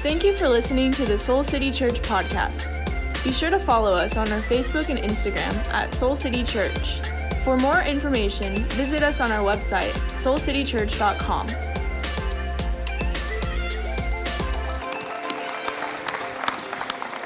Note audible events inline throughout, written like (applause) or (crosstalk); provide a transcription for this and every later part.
Thank you for listening to the Soul City Church podcast. Be sure to follow us on our Facebook and Instagram at Soul City Church. For more information, visit us on our website, soulcitychurch.com.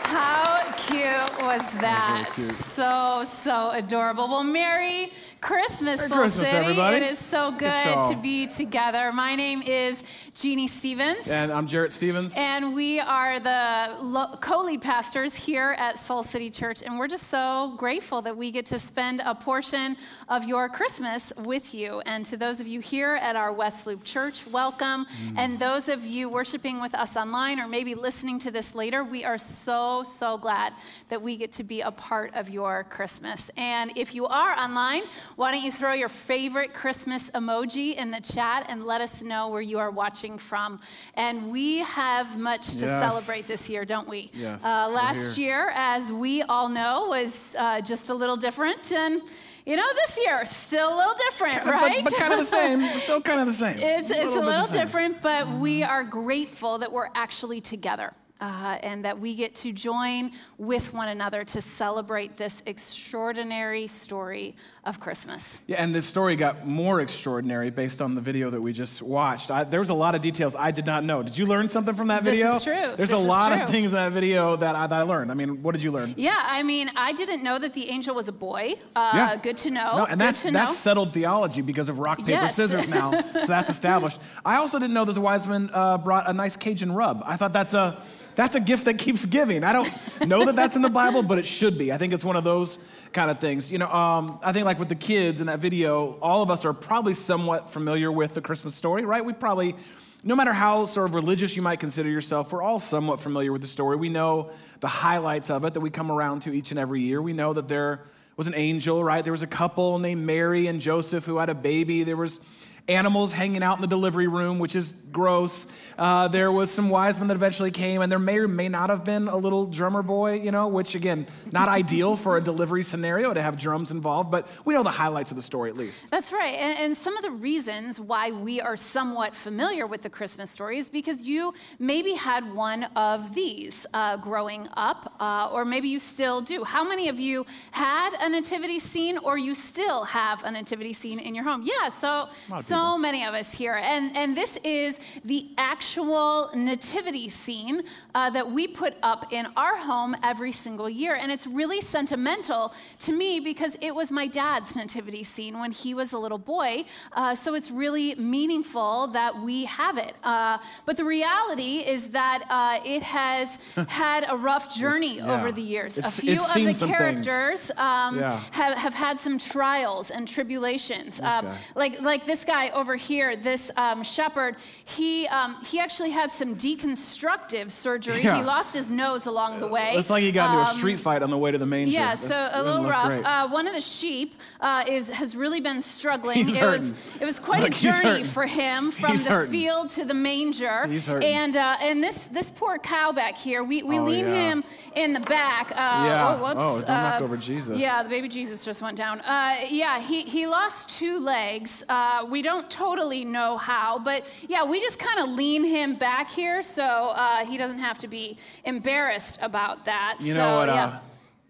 How cute was that? cute. So, so adorable. Well, Merry Christmas, Merry Soul Christmas, City. everybody. It is so good to be together. My name is Jeannie Stevens. And I'm Jarrett Stevens. And we are the lo- co lead pastors here at Soul City Church. And we're just so grateful that we get to spend a portion of your Christmas with you. And to those of you here at our West Loop Church, welcome. Mm. And those of you worshiping with us online or maybe listening to this later, we are so, so glad that we get to be a part of your Christmas. And if you are online, why don't you throw your favorite Christmas emoji in the chat and let us know where you are watching from? And we have much to Yes. celebrate this year, don't we? Yes, Uh, last year, as we all know, was uh, just a little different. And, you know, this year, still a little different, Kinda- right? But, but kind of the same. (laughs) Still kind of the same. It's, it's a little the same. different, but we are grateful that we're actually together. Uh, and that we get to join with one another to celebrate this extraordinary story of Christmas. Yeah, and this story got more extraordinary based on the video that we just watched. I, there was a lot of details I did not know. Did you learn something from that video? This is true. There's This a lot true. of things in that video that I, that I learned. I mean, what did you learn? Yeah, I mean, I didn't know that the angel was a boy. Uh, Yeah. Good to know. No, and Good that's know. settled theology because of rock paper Yes. scissors now. so that's established. (laughs) I also didn't know that the wise men uh, brought a nice Cajun rub. I thought that's a that's a gift that keeps giving. I don't know that that's in the Bible, but it should be. I think it's one of those kind of things. You know, um, I think like with the kids in that video, all of us are probably somewhat familiar with the Christmas story, right? We probably. No matter how sort of religious you might consider yourself, we're all somewhat familiar with the story. We know the highlights of it that we come around to each and every year. We know that there was an angel, right? There was a couple named Mary and Joseph who had a baby. There was animals hanging out in the delivery room, which is gross. Uh, there was some wise men that eventually came, and there may or may not have been a little drummer boy, you know, which again, not (laughs) ideal for a delivery scenario to have drums involved, but we know the highlights of the story at least. That's right. And, and some of the reasons why we are somewhat familiar with the Christmas story is because you maybe had one of these uh, growing up, uh, or maybe you still do. How many of you had a nativity scene, or you still have a nativity scene in your home? Yeah, so, of so many of us here. And, and this is the actual nativity scene uh, that we put up in our home every single year. And it's really sentimental to me because it was my dad's nativity scene when he was a little boy. Uh, so it's really meaningful that we have it. Uh, but the reality is that uh, it has (laughs) had a rough journey Yeah. over the years. It's- a few of the characters um, Yeah. have, have had some trials and tribulations. Um, like like this guy over here, this um, shepherd, he um, he actually had some deconstructive surgery. Yeah. He lost his nose along the way. It's like he got into a Um, street fight on the way to the manger. yeah, That's- so a little rough. Uh, one of the sheep uh, is has really been struggling. He's it was, it was quite Look, a journey for him from He's the hurting. field to the manger. He's hurting. And uh, and this this poor cow back here, we, we Oh, lean yeah. him in the back. Uh, Yeah. Oh, whoops. Oh, don't knock Uh, over Jesus. Yeah, the baby Jesus just went down. Uh, yeah, he, he lost two legs. Uh, we don't totally know how, but yeah, we just kind of lean him back here so uh, he doesn't have to be embarrassed about that. You so, know what? Uh,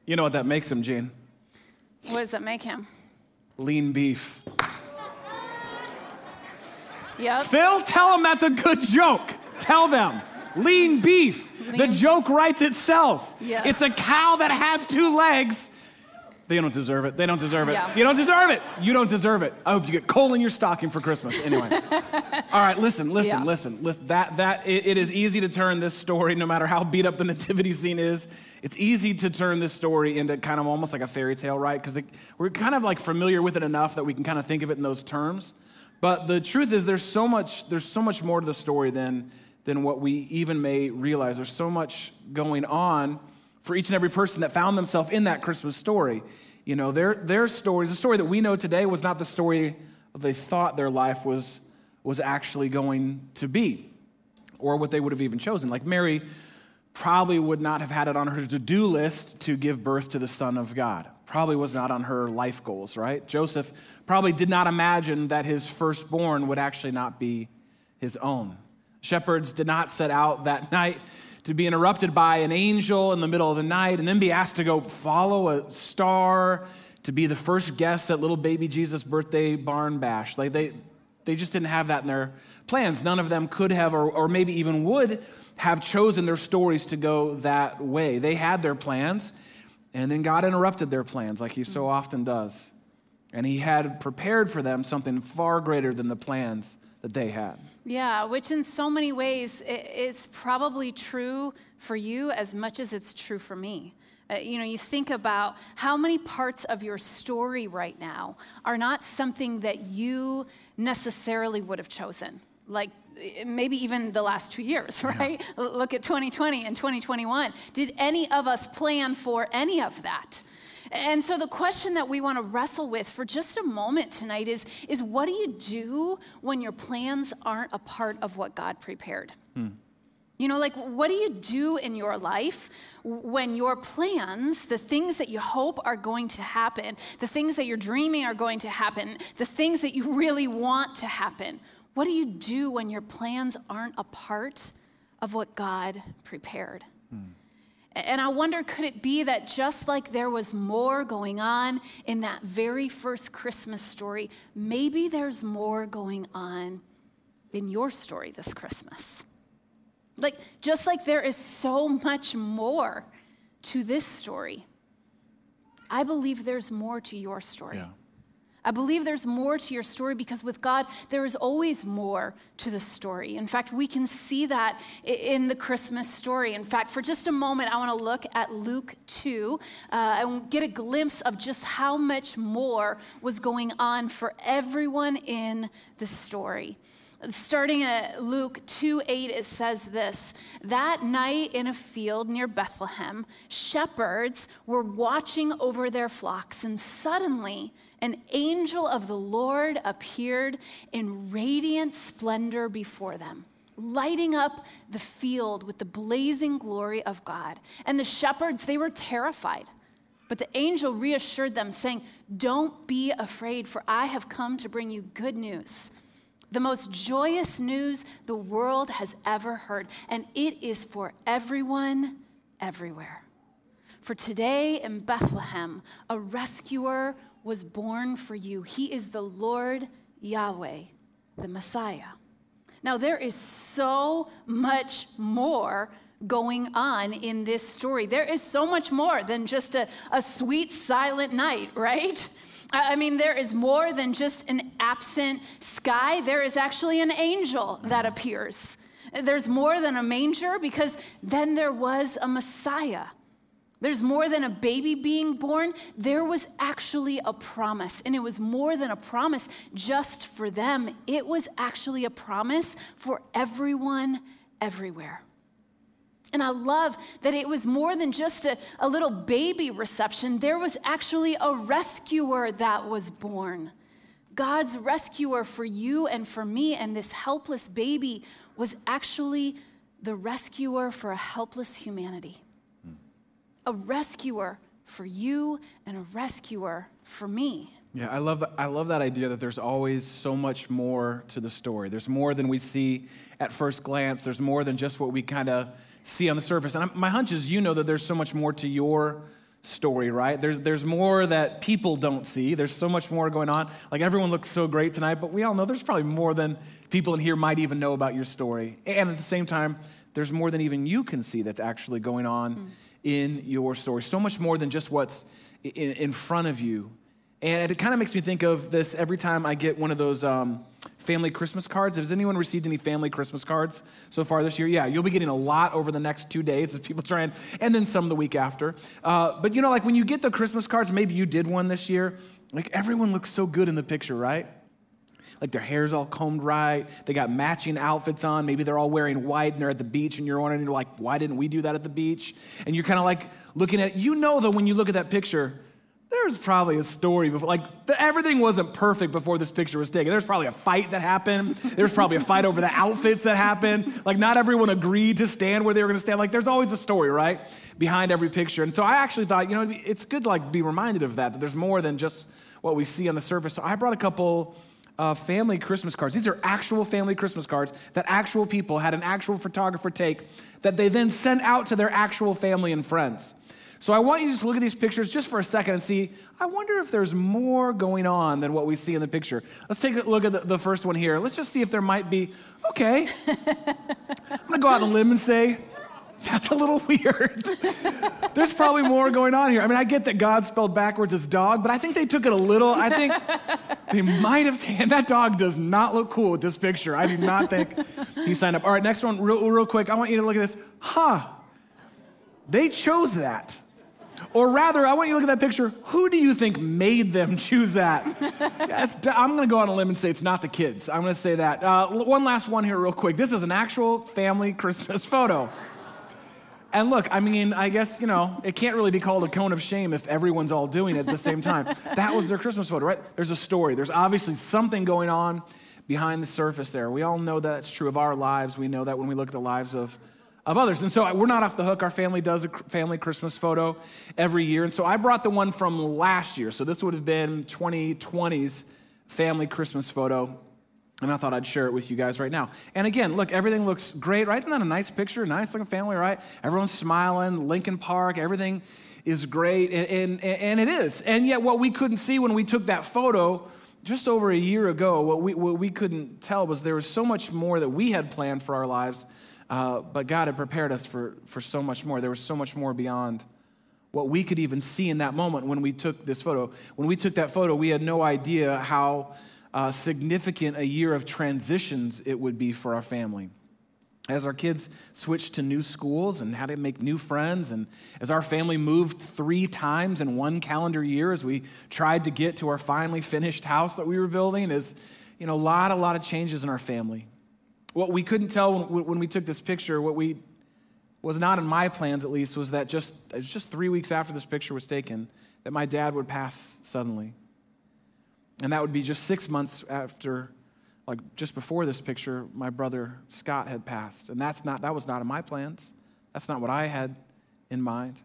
you know what that makes him, Gene? What does that make him? Lean beef. Yep. Phil, tell them that's a good joke. Tell them. Lean beef. The joke writes itself. Yes. It's a cow that has two legs. They don't deserve it. They don't deserve it. Yeah. You don't deserve it. You don't deserve it. I hope you get coal in your stocking for Christmas. Anyway. (laughs) All right, listen, listen, Yeah. listen. That that it, it is easy to turn this story, no matter how beat up the nativity scene is. It's easy to turn this story into kind of almost like a fairy tale, right? Because we're kind of like familiar with it enough that we can kind of think of it in those terms. But the truth is, there's so much. There's so much more to the story than than what we even may realize. There's so much going on for each and every person that found themselves in that Christmas story. You know, their, their stories, the story that we know today was not the story they thought their life was, was actually going to be or what they would have even chosen. Like Mary probably would not have had it on her to do list to give birth to the Son of God. Probably was not on her life goals, right? Joseph probably did not imagine that his firstborn would actually not be his own. Shepherds did not set out that (laughs) night to be interrupted by an angel in the middle of the night and then be asked to go follow a star to be the first guest at little baby Jesus' birthday barn bash. Like they, they just didn't have that in their plans. None of them could have, or, or maybe even would have chosen their stories to go that way. They had their plans, and then God interrupted their plans like He so often does. And He had prepared for them something far greater than the plans that they had. Yeah, which in so many ways, it's probably true for you as much as it's true for me. Uh, you know, you think about how many parts of your story right now are not something that you necessarily would have chosen. Like maybe even the last two years, (laughs) right? Yeah. Look at 2020 and 2021. Did any of us plan for any of that? And so the question that we want to wrestle with for just a moment tonight is, is what do you do when your plans aren't a part of what God prepared? Hmm. You know, like what do you do in your life when your plans, the things that you hope are going to happen, the things that you're dreaming are going to happen, the things that you really want to happen, what do you do when your plans aren't a part of what God prepared? Hmm. And I wonder could it be that just like there was more going on in that very first Christmas story, maybe there's more going on in your story this Christmas? Like, just like there is so much more to this story, I believe there's more to your story. Yeah. I believe there's more to your story because with God, there is always more to the story. In fact, we can see that in the Christmas story. In fact, for just a moment, I want to look at Luke 2 uh, and get a glimpse of just how much more was going on for everyone in the story. Starting at Luke 2 8, it says this That night in a field near Bethlehem, shepherds were watching over their flocks, and suddenly an angel of the Lord appeared in radiant splendor before them lighting up the field with the blazing glory of God. And the shepherds, they were terrified. But the angel reassured them, saying, Don't be afraid, for I have come to bring you good news the most joyous news the world has ever heard, and it is for everyone, everywhere. For today in Bethlehem, a rescuer was born for you. He is the Lord Yahweh, the Messiah. Now, there is so much more going on in this story. There is so much more than just a, a sweet, silent night, right? I mean, there is more than just an absent sky. There is actually an angel that appears. There's more than a manger because then there was a Messiah. There's more than a baby being born. There was actually a promise. And it was more than a promise just for them, it was actually a promise for everyone, everywhere. And I love that it was more than just a, a little baby reception, there was actually a rescuer that was born. God's rescuer for you and for me, and this helpless baby was actually the rescuer for a helpless humanity. A rescuer for you and a rescuer for me. Yeah, I love, I love that idea that there's always so much more to the story. There's more than we see at first glance, there's more than just what we kind of see on the surface. And my hunch is you know that there's so much more to your story, right? There's, there's more that people don't see. There's so much more going on. Like everyone looks so great tonight, but we all know there's probably more than people in here might even know about your story. And at the same time, there's more than even you can see that's actually going on mm. in your story. So much more than just what's in, in front of you. And it kind of makes me think of this every time I get one of those. Um, family Christmas cards. Has anyone received any family Christmas cards so far this year? Yeah, you'll be getting a lot over the next two days as people try and, and then some the week after. Uh, but you know, like when you get the Christmas cards, maybe you did one this year, like everyone looks so good in the picture, right? Like their hair's all combed right. They got matching outfits on. Maybe they're all wearing white and they're at the beach and you're wondering, you're like, why didn't we do that at the beach? And you're kind of like looking at, you know, that when you look at that picture, there's probably a story before, like the, everything wasn't perfect before this picture was taken. There's probably a fight that happened. There's probably a fight over the outfits that happened. Like not everyone agreed to stand where they were going to stand. Like there's always a story, right, behind every picture. And so I actually thought, you know, it's good to like be reminded of that. That there's more than just what we see on the surface. So I brought a couple uh, family Christmas cards. These are actual family Christmas cards that actual people had an actual photographer take that they then sent out to their actual family and friends. So I want you to just look at these pictures just for a second and see, I wonder if there's more going on than what we see in the picture. Let's take a look at the, the first one here. Let's just see if there might be, okay. I'm gonna go out on a limb and say, that's a little (laughs) weird. There's probably more going on here. I mean, I get that God spelled backwards as dog, but I think they took it a little. I think they might have taken that dog does not look cool with this picture. I do not think he signed up. All right, next one, real, real quick. I want you to look at this. Huh. They chose that. Or rather, I want you to look at that picture. Who do you think made them (laughs) choose that? I'm going to go on a limb and say it's not the kids. I'm going to say that. Uh, one last one here, real quick. This is an actual family Christmas (laughs) photo. And look, I mean, I guess, you know, it can't really be called a cone of shame if everyone's all doing it at the same time. (laughs) that was their Christmas photo, right? There's a story. There's obviously something going on behind the surface there. We all know that's true of our lives. We know that when we look at the lives of, of others. And so we're not off the hook. Our family does a family Christmas photo every year. And so I brought the one from last year. So this would have been 2020's family Christmas photo. And I thought I'd share it with you guys right now. And again, look, everything looks great, right? Isn't that a nice picture? Nice looking family, right? Everyone's smiling, Lincoln Park, everything is great. And, and, and it is. And yet, what we couldn't see when we took that photo just over a year ago, what we, what we couldn't tell was there was so much more that we had planned for our lives, uh, but God had prepared us for, for so much more. There was so much more beyond what we could even see in that moment when we took this photo. When we took that photo, we had no idea how uh, significant a year of transitions it would be for our family. As our kids switched to new schools and had to make new friends, and as our family moved three times in one calendar year as we tried to get to our finally finished house that we were building, is you know, a lot, a lot of changes in our family. What we couldn't tell when, when we took this picture, what we was not in my plans at least, was that just, it was just three weeks after this picture was taken, that my dad would pass suddenly. And that would be just six months after, like just before this picture, my brother Scott had passed. And that's not, that was not in my plans. That's not what I had in mind.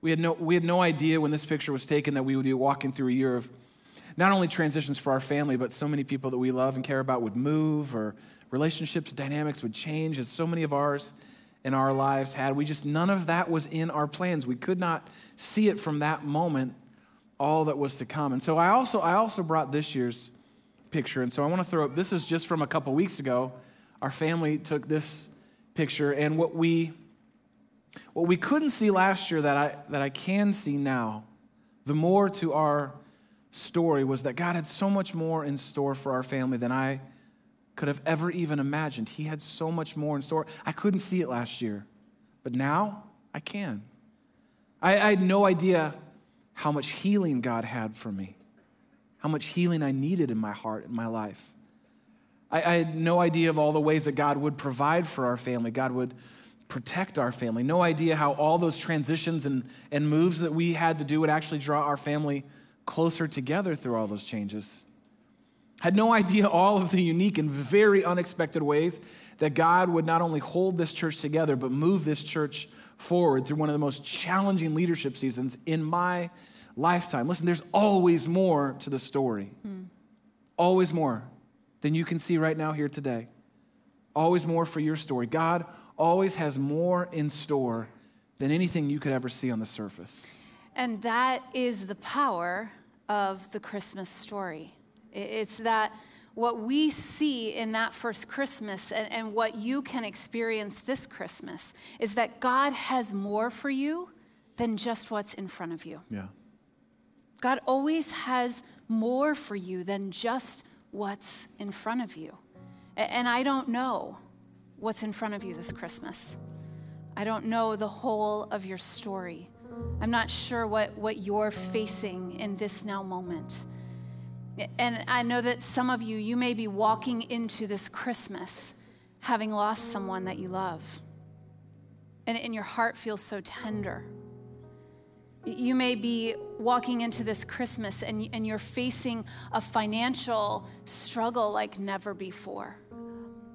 We had, no, we had no idea when this picture was taken that we would be walking through a year of not only transitions for our family, but so many people that we love and care about would move or relationships, dynamics would change, as so many of ours in our lives had. We just, none of that was in our plans. We could not see it from that moment all that was to come. And so I also, I also brought this year's picture. And so I want to throw up, this is just from a couple weeks ago. Our family took this picture, and what we, what we couldn't see last year that I, that I can see now, the more to our story was that God had so much more in store for our family than I could have ever even imagined. He had so much more in store. I couldn't see it last year, but now I can. I, I had no idea how much healing God had for me, how much healing I needed in my heart, in my life. I, I had no idea of all the ways that God would provide for our family, God would protect our family. No idea how all those transitions and, and moves that we had to do would actually draw our family closer together through all those changes. Had no idea all of the unique and very unexpected ways that God would not only hold this church together, but move this church forward through one of the most challenging leadership seasons in my lifetime. Listen, there's always more to the story. Hmm. Always more than you can see right now here today. Always more for your story. God always has more in store than anything you could ever see on the surface. And that is the power of the Christmas story. It's that what we see in that first Christmas and, and what you can experience this Christmas is that God has more for you than just what's in front of you. Yeah. God always has more for you than just what's in front of you. And I don't know what's in front of you this Christmas. I don't know the whole of your story. I'm not sure what, what you're facing in this now moment. And I know that some of you, you may be walking into this Christmas having lost someone that you love. And, and your heart feels so tender. You may be walking into this Christmas and, and you're facing a financial struggle like never before.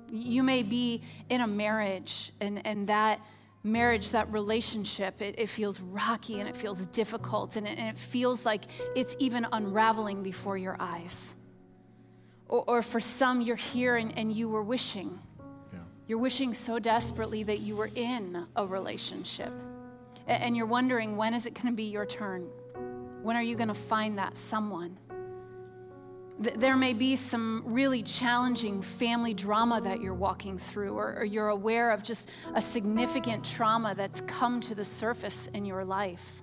You may be in a marriage and, and that marriage, that relationship, it, it feels rocky and it feels difficult and it, and it feels like it's even unraveling before your eyes. Or, or for some, you're here and, and you were wishing. Yeah. You're wishing so desperately that you were in a relationship. A- And you're wondering, when is it going to be your turn? When are you going to find that someone? Th- There may be some really challenging family drama that you're walking through, or, or you're aware of just a significant trauma that's come to the surface in your life.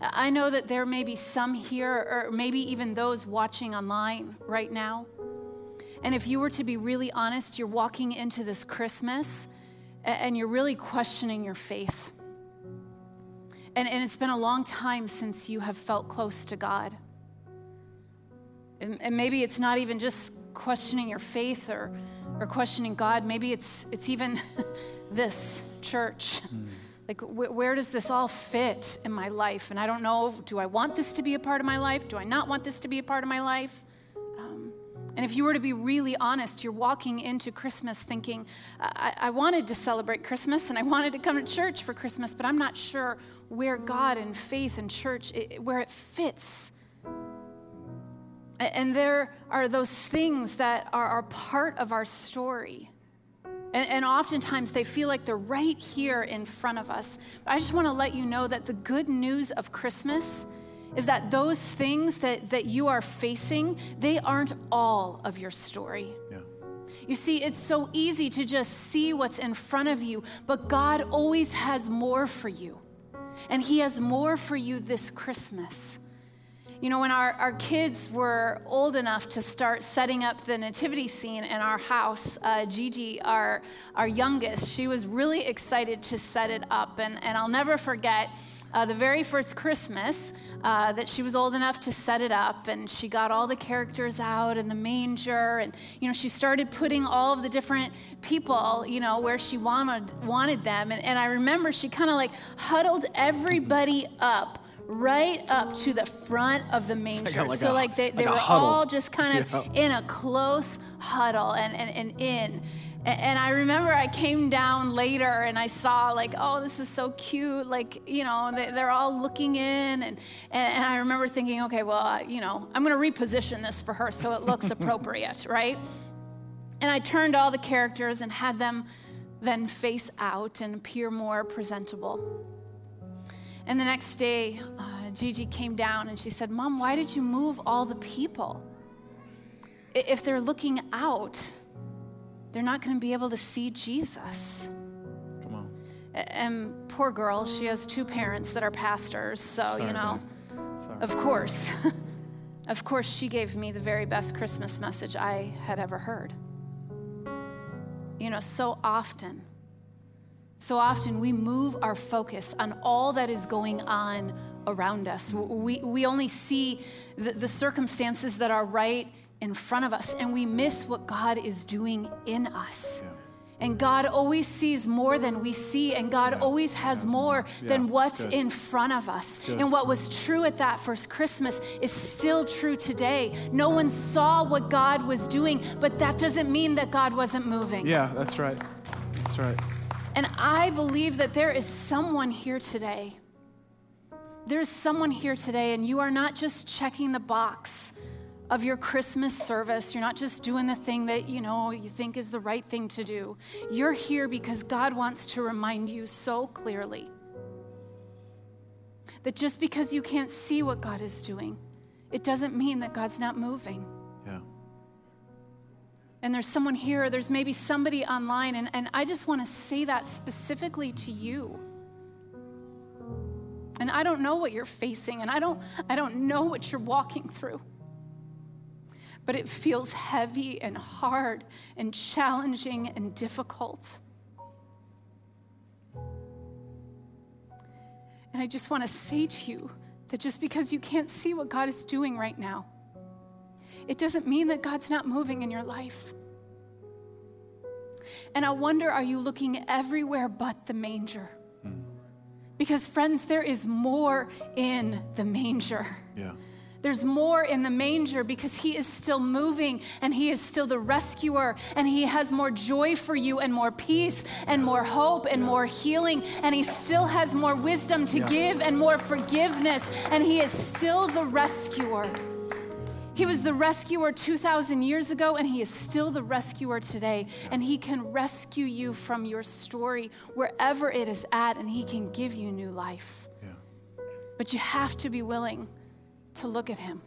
I know that there may be some here, or maybe even those watching online right now. And if you were to be really honest, you're walking into this Christmas and you're really questioning your faith. And, and it's been a long time since you have felt close to God. And, and maybe it's not even just questioning your faith or, or questioning God. Maybe it's, it's even (laughs) this church. Like, wh- where does this all fit in my life? And I don't know, do I want this to be a part of my life? Do I not want this to be a part of my life? Um, and if you were to be really honest, you're walking into Christmas thinking, I-, I wanted to celebrate Christmas and I wanted to come to church for Christmas, but I'm not sure where God and faith and church, i- where it fits. And there are those things that are, are part of our story. And, and oftentimes they feel like they're right here in front of us. But I just want to let you know that the good news of Christmas is that those things that, that you are facing, they aren't all of your story. Yeah. You see, it's so easy to just see what's in front of you, but God always has more for you. And He has more for you this Christmas. You know, when our, our kids were old enough to start setting up the nativity scene in our house, uh, Gigi, our, our youngest, she was really excited to set it up. And, and I'll never forget uh, the very first Christmas uh, that she was old enough to set it up. And she got all the characters out and the manger. And, you know, she started putting all of the different people, you know, where she wanted, wanted them. And, and I remember she kind of like huddled everybody up right up to the front of the manger. like so a- like they, they like were all just kind of Yeah. in a close huddle and, and, and in. And I remember I came down later and I saw like, oh, this is so cute. Like, you know, they, they're all looking in. And, and, I remember thinking, okay, well, you know, I'm going to reposition this for her so it looks (laughs) appropriate, right? And I turned all the characters and had them then face out and appear more presentable. And the next day, uh, Gigi came down and she said, Mom, why did you move all the people? If they're looking out, they're not going to be able to see Jesus. Come on. And poor girl, she has two parents that are pastors, so, Sorry, you know, of course. (laughs) of course, she gave me the very best Christmas message I had ever heard. You know, so often, so often we move our focus on all that is going on around us. We, we only see the, the circumstances that are right in front of us, and we miss what God is doing in us. And God always sees more than we see, and God always has more Yeah, than what's in front of us. And what was true at that first Christmas is still true today. No one saw what God was doing, but that doesn't mean that God wasn't moving. Yeah, that's right. That's right. And I believe that there is someone here today. There's someone here today, and you are not just checking the box of your Christmas service. You're not just doing the thing that you know you think is the right thing to do. You're here because God wants to remind you so clearly that just because you can't see what God is doing, it doesn't mean that God's not moving. And there's someone here, there's maybe somebody online, and, and I just want to say that specifically to you. And I don't know what you're facing, and I don't, I don't know what you're walking through. But it feels heavy and hard and challenging and difficult. And I just want to say to you that just because you can't see what God is doing right now, it doesn't mean that God's not moving in your life. And I wonder are you looking everywhere but the manger? Because, friends, there is more in the manger. Yeah. There's more in the manger because he is still moving and he is still the rescuer and he has more joy for you and more peace and more hope and more healing and he still has more wisdom to Yeah. give and more forgiveness and he is still the rescuer. He was the rescuer 2,000 years ago, and He is still the rescuer today. And He can rescue you from your story wherever it is at, and He can give you new life. Yeah. But you have to be willing to look at Him,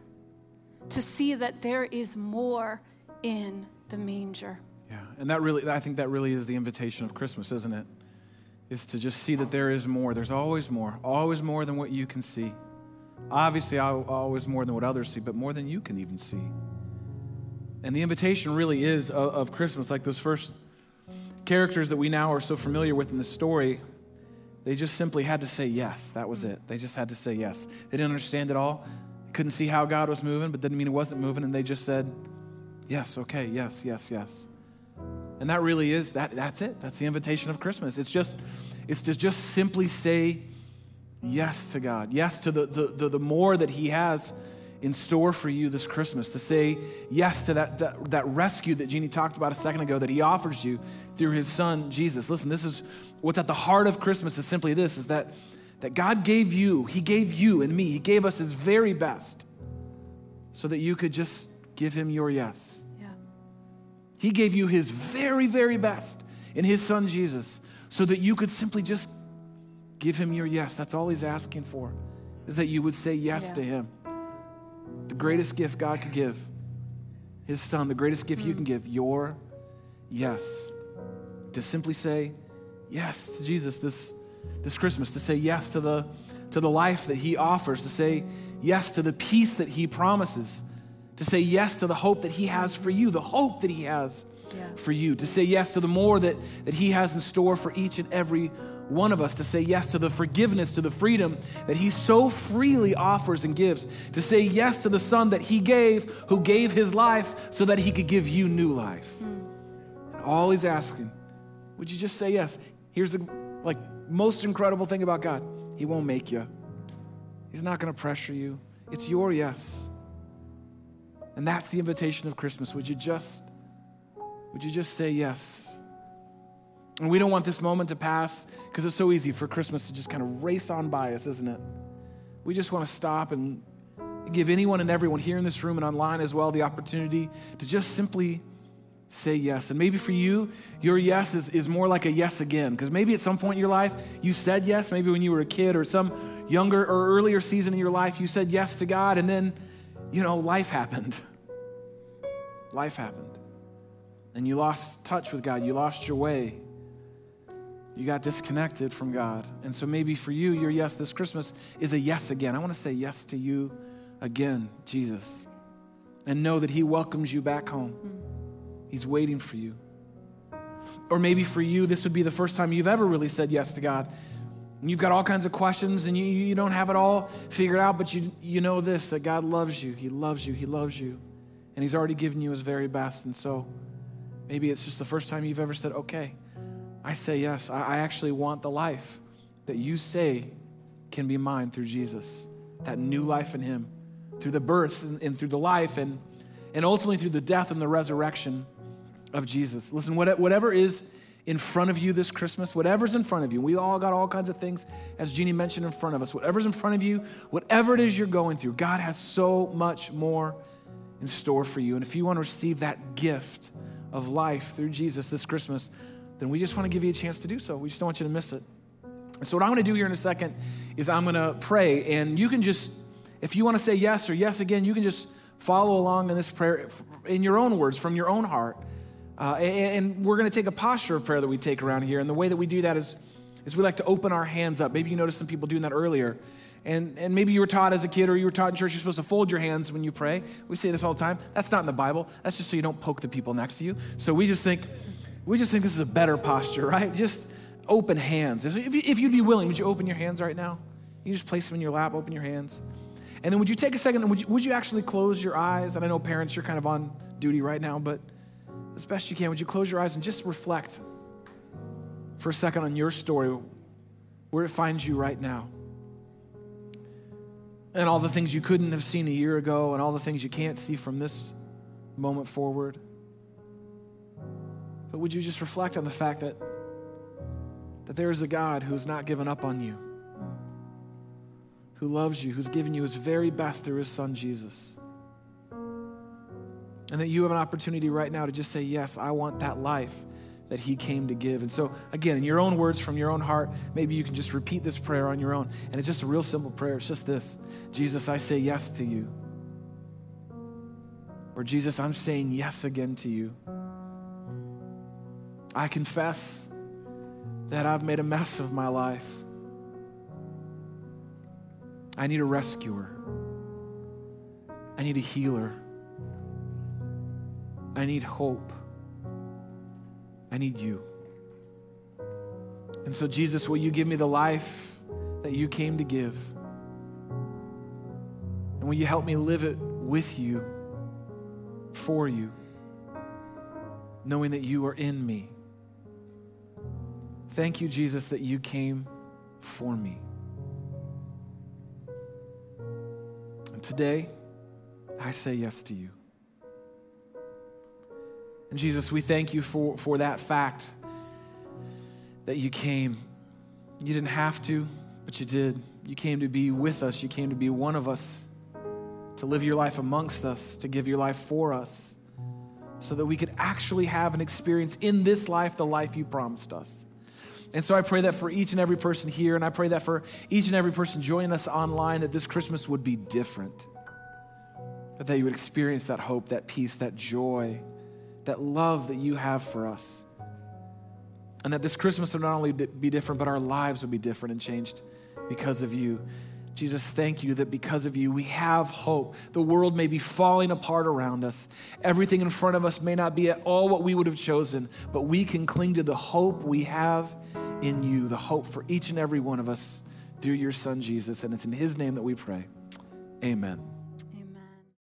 to see that there is more in the manger. Yeah, and that really, I think that really is the invitation of Christmas, isn't it? Is to just see that there is more. There's always more, always more than what you can see. Obviously, I, always more than what others see, but more than you can even see. And the invitation really is of, of Christmas, like those first characters that we now are so familiar with in the story. They just simply had to say yes. That was it. They just had to say yes. They didn't understand it all. Couldn't see how God was moving, but didn't mean it wasn't moving. And they just said, yes, okay, yes, yes, yes. And that really is that that's it. That's the invitation of Christmas. It's just it's to just simply say yes to God. Yes to the the, the, the more that he has in store for you this Christmas, to say yes to that, that, that, rescue that Jeannie talked about a second ago that he offers you through his son, Jesus. Listen, this is what's at the heart of Christmas is simply this, is that, that God gave you, he gave you and me, he gave us his very best so that you could just give him your yes. Yeah. He gave you his very, very best in his son Jesus so that you could simply just give him your yes. That's all he's asking for, is that you would say yes yeah. to him. The greatest gift God could give, his son, the greatest gift mm. you can give, your yes. To simply say yes to Jesus this, this Christmas, to say yes to the, to the life that he offers, to say yes to the peace that he promises to say yes to the hope that He has for you, the hope that He has yeah. for you, to say yes to the more that, that He has in store for each and every one of us, to say yes to the forgiveness, to the freedom that He so freely offers and gives, to say yes to the Son that He gave, who gave His life so that He could give you new life. Mm. And all He's asking, would you just say yes? Here's the like most incredible thing about God He won't make you, He's not going to pressure you. It's your yes. And that's the invitation of Christmas. Would you just would you just say yes? And we don't want this moment to pass because it's so easy for Christmas to just kind of race on by us, isn't it? We just want to stop and give anyone and everyone here in this room and online as well the opportunity to just simply say yes. And maybe for you, your yes is, is more like a yes again. Because maybe at some point in your life, you said yes. Maybe when you were a kid or some younger or earlier season in your life, you said yes to God. And then you know, life happened. Life happened. And you lost touch with God. You lost your way. You got disconnected from God. And so maybe for you, your yes this Christmas is a yes again. I want to say yes to you again, Jesus. And know that He welcomes you back home. He's waiting for you. Or maybe for you, this would be the first time you've ever really said yes to God. And you've got all kinds of questions and you, you don't have it all figured out, but you, you know this that God loves you. He loves you. He loves you. And He's already given you His very best. And so maybe it's just the first time you've ever said, okay, I say yes. I, actually want the life that you say can be mine through Jesus. That new life in Him, through the birth and, and through the life and, and ultimately through the death and the resurrection of Jesus. Listen, whatever is in front of you this Christmas, whatever's in front of you, we all got all kinds of things, as Jeannie mentioned, in front of us. Whatever's in front of you, whatever it is you're going through, God has so much more in store for you. And if you want to receive that gift of life through Jesus this Christmas, then we just want to give you a chance to do so. We just don't want you to miss it. So, what I'm going to do here in a second is I'm going to pray, and you can just, if you want to say yes or yes again, you can just follow along in this prayer in your own words, from your own heart. Uh, and, and, we're going to take a posture of prayer that we take around here. And the way that we do that is, is we like to open our hands up. Maybe you noticed some people doing that earlier. And, and maybe you were taught as a kid or you were taught in church you're supposed to fold your hands when you pray. We say this all the time. That's not in the Bible. That's just so you don't poke the people next to you. So we just think, we just think this is a better posture, right? Just open hands. If, you, if you'd be willing, would you open your hands right now? You just place them in your lap, open your hands. And then would you take a second and would you, would you actually close your eyes? And I know parents, you're kind of on duty right now, but as best you can, would you close your eyes and just reflect for a second on your story, where it finds you right now? And all the things you couldn't have seen a year ago, and all the things you can't see from this moment forward. But would you just reflect on the fact that, that there is a God who has not given up on you, who loves you, who's given you his very best through his son Jesus? And that you have an opportunity right now to just say, Yes, I want that life that He came to give. And so, again, in your own words from your own heart, maybe you can just repeat this prayer on your own. And it's just a real simple prayer. It's just this Jesus, I say yes to you. Or, Jesus, I'm saying yes again to you. I confess that I've made a mess of my life. I need a rescuer. I need a healer. I need hope. I need you. And so, Jesus, will you give me the life that you came to give? And will you help me live it with you, for you, knowing that you are in me? Thank you, Jesus, that you came for me. And today, I say yes to you. And Jesus, we thank you for, for that fact that you came. You didn't have to, but you did. You came to be with us, you came to be one of us, to live your life amongst us, to give your life for us, so that we could actually have an experience in this life, the life you promised us. And so I pray that for each and every person here, and I pray that for each and every person joining us online, that this Christmas would be different. That you would experience that hope, that peace, that joy that love that you have for us. And that this Christmas will not only be different, but our lives will be different and changed because of you. Jesus, thank you that because of you, we have hope. The world may be falling apart around us. Everything in front of us may not be at all what we would have chosen, but we can cling to the hope we have in you, the hope for each and every one of us through your Son, Jesus. And it's in his name that we pray. Amen.